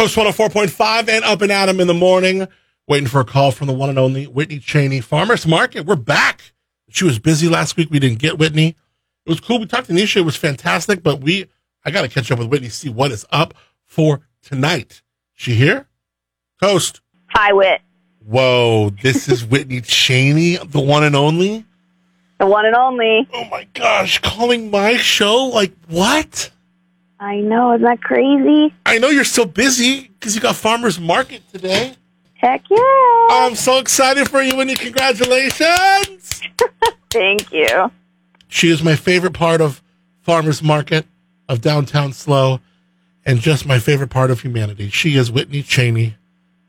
Coast 104.5 and up and Adam in the morning. Waiting for a call from the one and only Whitney Chaney. Farmers Market, we're back. She was busy last week. We didn't get Whitney. It was cool. We talked to Nisha. It was fantastic, but we, I got to catch up with Whitney, see what is up for tonight. She here? Coast. Hi, Whit. Whoa, this is Whitney Chaney, the one and only. The one and only. Oh my gosh, calling my show? Like what? I know, isn't that crazy? I know you're still busy because you got Farmers Market today. Heck yeah. I'm so excited for you, Whitney. Congratulations. Thank you. She is my favorite part of Farmers Market, of downtown SLO, and just my favorite part of humanity. She is Whitney Chaney,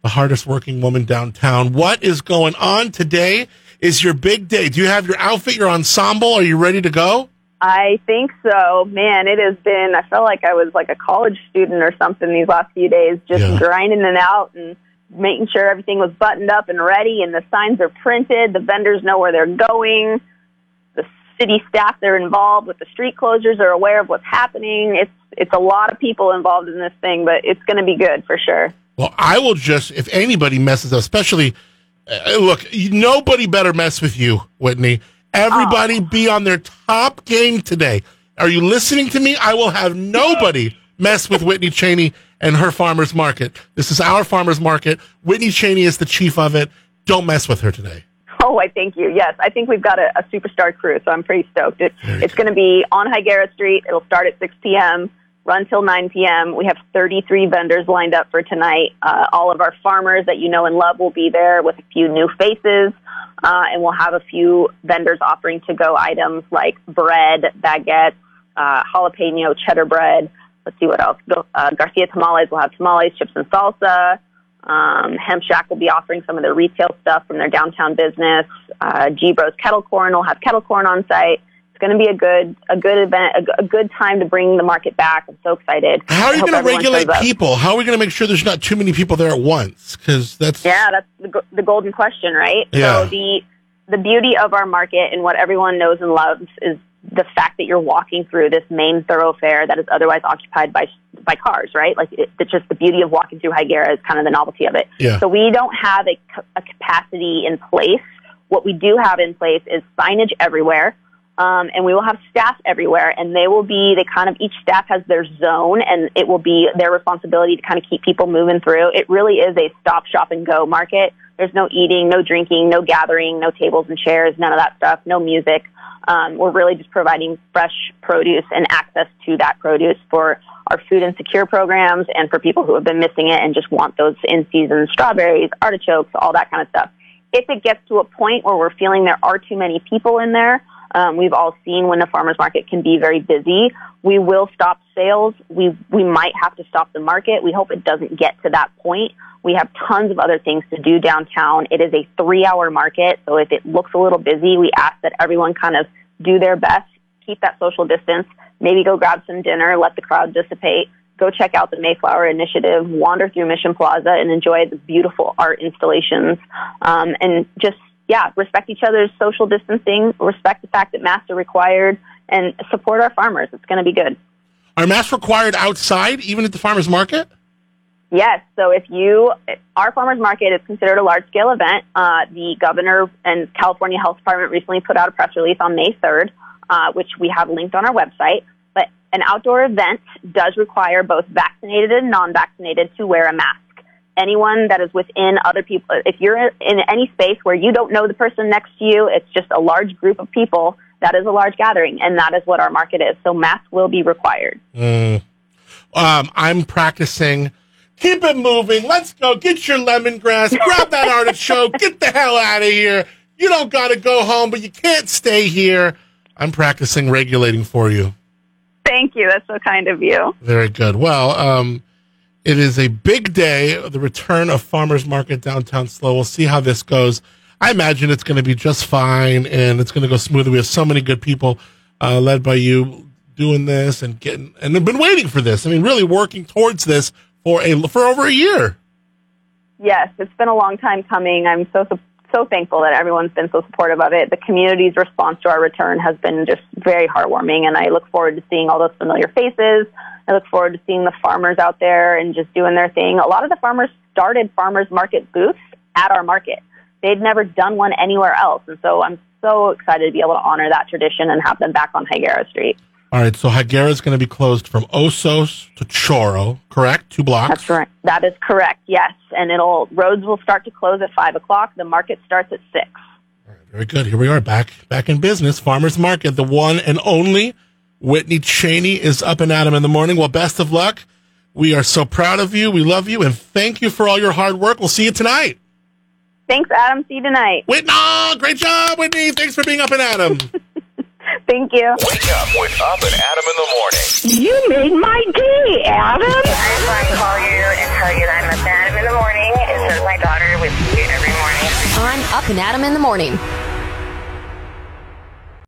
the hardest working woman downtown. What is going on today? Is your big day? Do you have your outfit, your ensemble? Are you ready to go? I think so. Man, it has been, I felt like I was like a college student or something these last few days, just Yeah. grinding it out and making sure everything was buttoned up and ready and the signs are printed. The vendors know where they're going. The city staff that are involved with the street closures are aware of what's happening. It's, it's a lot of people involved in this thing, but it's going to be good for sure. Well, I will just, if anybody messes up, especially, uh, look, nobody better mess with you, Whitney. Everybody be on their top game today. Are you listening to me? I will have nobody mess with Whitney Chaney and her farmers market. This is our farmers market. Whitney Chaney is the chief of it. Don't mess with her today. Oh, I thank you. Yes, I think we've got a, a superstar crew, so I'm pretty stoked. It, it's going to be on Higuera Street. It'll start at 6 p.m., run till 9 p.m. We have 33 vendors lined up for tonight. Uh, all of our farmers that you know and love will be there with a few new faces, uh, and we'll have a few vendors offering to-go items like bread, baguettes, uh, jalapeno, cheddar bread. Let's see what else. Uh, Garcia Tamales will have tamales, chips, and salsa. Um, Hemp Shack will be offering some of their retail stuff from their downtown business. Uh, G Bros Kettle Corn will have kettle corn on site. Going to be a good, a good event, a good time to bring the market back. I'm so excited. How are you going to regulate people? How are we going to make sure there's not too many people there at once? Because that's Yeah, that's the, the golden question, right? Yeah. So the the beauty of our market and what everyone knows and loves is the fact that you're walking through this main thoroughfare that is otherwise occupied by by cars, right? Like it, it's just the beauty of walking through Higuera is kind of the novelty of it. Yeah. So we don't have a, a capacity in place. What we do have in place is signage everywhere. Um, and we will have staff everywhere, and they will be, they kind of, each staff has their zone, and it will be their responsibility to kind of keep people moving through. It really is a stop, shop, and go market. There's no eating, no drinking, no gathering, no tables and chairs, none of that stuff, no music. Um, we're really just providing fresh produce and access to that produce for our food insecure programs and for people who have been missing it and just want those in season strawberries, artichokes, all that kind of stuff. If it gets to a point where we're feeling there are too many people in there, um, we've all seen when the farmers market can be very busy. We will stop sales. We we might have to stop the market. We hope it doesn't get to that point. We have tons of other things to do downtown. It is a three-hour market, so if it looks a little busy, we ask that everyone kind of do their best, keep that social distance, maybe go grab some dinner, let the crowd dissipate, go check out the Mayflower Initiative, wander through Mission Plaza, and enjoy the beautiful art installations, um, and just yeah, respect each other's social distancing, respect the fact that masks are required, and support our farmers. It's going to be good. are masks required outside, even at the farmers market? Yes. So if you, our farmers market is considered a large scale event. Uh, the governor and California Health Department recently put out a press release on May 3rd, uh, which we have linked on our website. But an outdoor event does require both vaccinated and non vaccinated to wear a mask. Anyone that is within other people, if you're in any space where you don't know the person next to you, it's just a large group of people, that is a large gathering, and that is what our market is. So masks will be required. Um, I'm practicing. Keep it moving. Let's go. Get your lemongrass. Grab that artichoke. Get the hell out of here. You don't got to go home, but you can't stay here. I'm practicing regulating for you. Thank you. That's so kind of you. Very good. Well, um, it is a big day, the return of Farmers Market downtown SLO. We'll see how this goes. I imagine it's going to be just fine and it's going to go smoothly. We have so many good people uh, led by you doing this and getting, and have been waiting for this. I mean, really working towards this for a for over a year. Yes, it's been a long time coming. I'm so so- thankful that everyone's been so supportive of it. The community's response to our return has been just very heartwarming, and I look forward to seeing all those familiar faces I look forward to seeing the farmers out there and just doing their thing. A lot of the farmers started farmers market booths at our market. They'd never done one anywhere else. And so I'm so excited to be able to honor that tradition and have them back on Higuera Street. All right, so Higuera is going to be closed from Osos to Chorro, correct? Two blocks. That's right. That is correct. Yes, and it'll roads will start to close at five o'clock. The market starts at six. All right, very good. Here we are back back in business. Farmers Market, the one and only. Whitney Chaney is up and at 'em in the morning. Well, best of luck. We are so proud of you. We love you, and thank you for all your hard work. We'll see you tonight. Thanks, Adam. See you tonight. Whitney, oh, great job, Whitney. Thanks for being up and at 'em. Thank you. Wake up with Up and Adam in the morning. You made my day, Adam. I just want to call you and tell you that I'm a Adam in the morning, and so my daughter. with see you every morning. on Up and Adam in the morning.